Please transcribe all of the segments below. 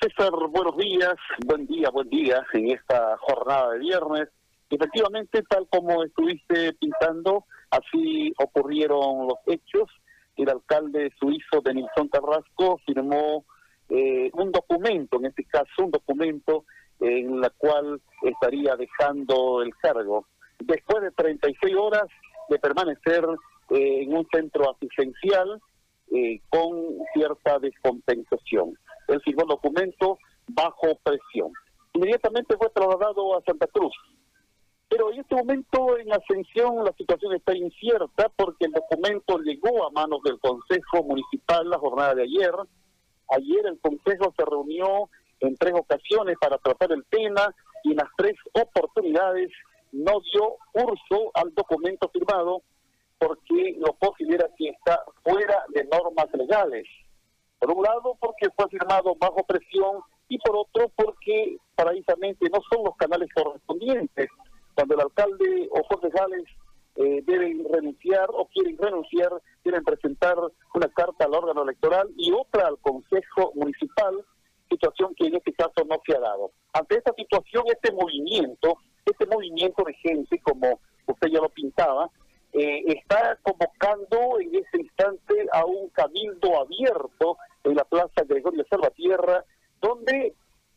César, buenos días, buen día, buen día en esta jornada de viernes. Efectivamente, tal como estuviste pintando, así ocurrieron los hechos. El alcalde suizo de Nilsson Carrasco firmó eh, un documento, en este caso un documento en la cual estaría dejando el cargo. Después de 36 horas de permanecer eh, en un centro asistencial eh, con cierta descompensación. Él firmó el documento bajo presión. Inmediatamente fue trasladado a Santa Cruz. Pero en este momento en Ascensión la situación está incierta porque el documento llegó a manos del Consejo Municipal la jornada de ayer. Ayer el Consejo se reunió en tres ocasiones para tratar el tema y en las tres oportunidades no dio curso al documento firmado porque lo considera que está fuera de normas legales. Por un lado, porque fue firmado bajo presión y por otro, porque paradisamente no son los canales correspondientes. Cuando el alcalde o concejales eh, deben renunciar o quieren renunciar, tienen presentar una carta al órgano electoral y otra al Consejo Municipal, situación que en este caso no se ha dado. Ante esta situación, este movimiento, este movimiento de gente, como usted ya lo pintaba, eh, está convocando en este instante a un cabildo abierto en la Plaza Gregorio Salvatierra, donde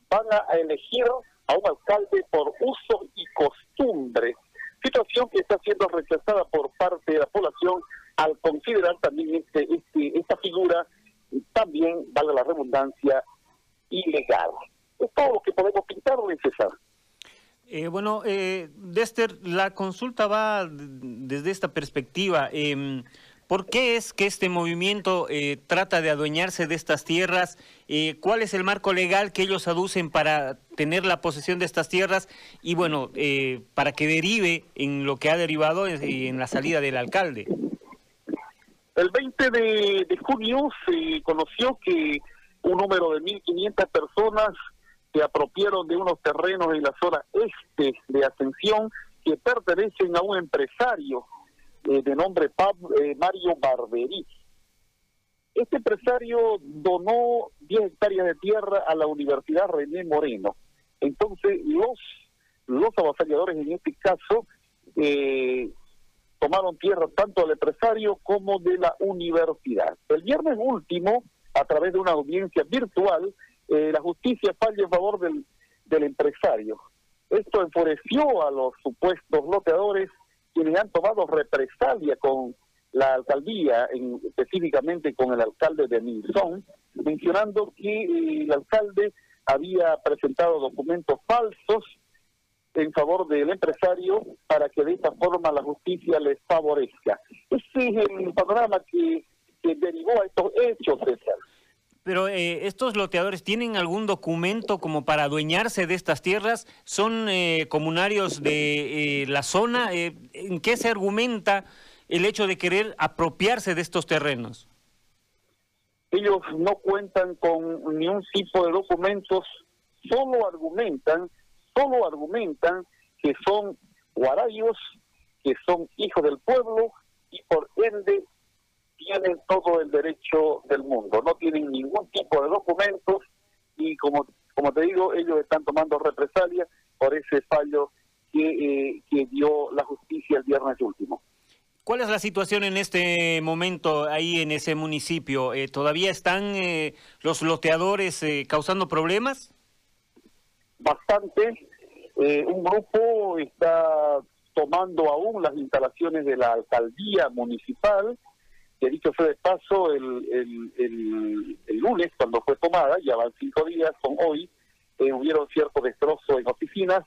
van a elegir a un alcalde por uso y costumbre, situación que está siendo rechazada por parte de la población al considerar también este, este, esta figura también, vale la redundancia, ilegal. Es todo lo que podemos pintar, César. Eh, bueno, eh, Dester, la consulta va desde esta perspectiva. Eh, ¿Por qué es que este movimiento eh, trata de adueñarse de estas tierras? Eh, ¿Cuál es el marco legal que ellos aducen para tener la posesión de estas tierras? Y bueno, eh, para que derive en lo que ha derivado en, la salida del alcalde. El 20 de, de junio se conoció que un número de 1.500 personas se apropiaron de unos terrenos en la zona este de Ascensión que pertenecen a un empresario eh, de nombre eh, Mario Barberi. Este empresario donó 10 hectáreas de tierra a la Universidad René Moreno. Entonces, los, los avasalladores en este caso eh, tomaron tierra tanto del empresario como de la universidad. El viernes último, a través de una audiencia virtual, la justicia falló en favor del, del empresario. Esto enfureció a los supuestos loteadores quienes han tomado represalia con la alcaldía, en, específicamente con el alcalde de Milson, mencionando que el alcalde había presentado documentos falsos en favor del empresario para que de esta forma la justicia les favorezca. Ese es el panorama que, que derivó a estos hechos, César. Pero eh, estos loteadores tienen algún documento como para adueñarse de estas tierras, son eh, comunarios de eh, la zona. ¿En qué se argumenta el hecho de querer apropiarse de estos terrenos? Ellos no cuentan con ni un tipo de documentos, solo argumentan, solo argumentan que son guarayos, que son hijos del pueblo y por ende tienen todo el derecho del mundo, no tienen ningún tipo de documentos y como, como te digo, ellos están tomando represalias por ese fallo que, eh, que dio la justicia el viernes último. ¿Cuál es la situación en este momento ahí en ese municipio? Eh, ¿Todavía están eh, los loteadores causando problemas? Bastante. un grupo está tomando aún las instalaciones de la alcaldía municipal que dicho fue de el, el, el, lunes, cuando fue tomada, ya van cinco días, con hoy, eh, hubieron cierto destrozo en oficinas,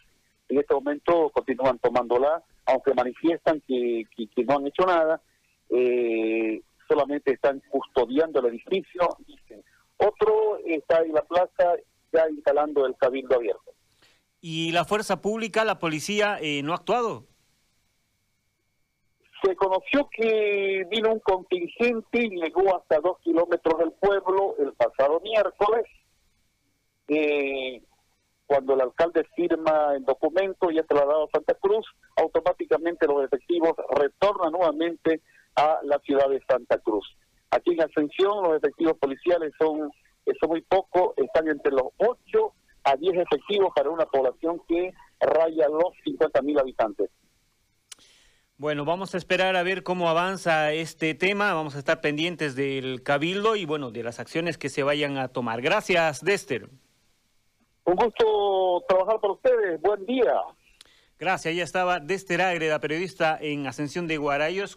en este momento continúan tomándola, aunque manifiestan que, que, no han hecho nada, eh, solamente están custodiando el edificio, dicen. Otro está en la plaza ya instalando el cabildo abierto. ¿Y la fuerza pública, la policía, eh, no ha actuado? Se conoció que vino un contingente y llegó hasta dos kilómetros del pueblo el pasado miércoles. Eh, cuando el alcalde firma el documento y ha trasladado a Santa Cruz, automáticamente los efectivos retornan nuevamente a la ciudad de Santa Cruz. Aquí en Ascensión los efectivos policiales son es muy poco, están entre los 8 a 10 efectivos para una población que raya los 50 mil habitantes. Bueno, vamos a esperar a ver cómo avanza este tema. Vamos a estar pendientes del cabildo y bueno, de las acciones que se vayan a tomar. Gracias, Dester. Un gusto trabajar para ustedes. Buen día. Gracias. Ya estaba Dester Ágreda, periodista en Ascensión de Guarayos.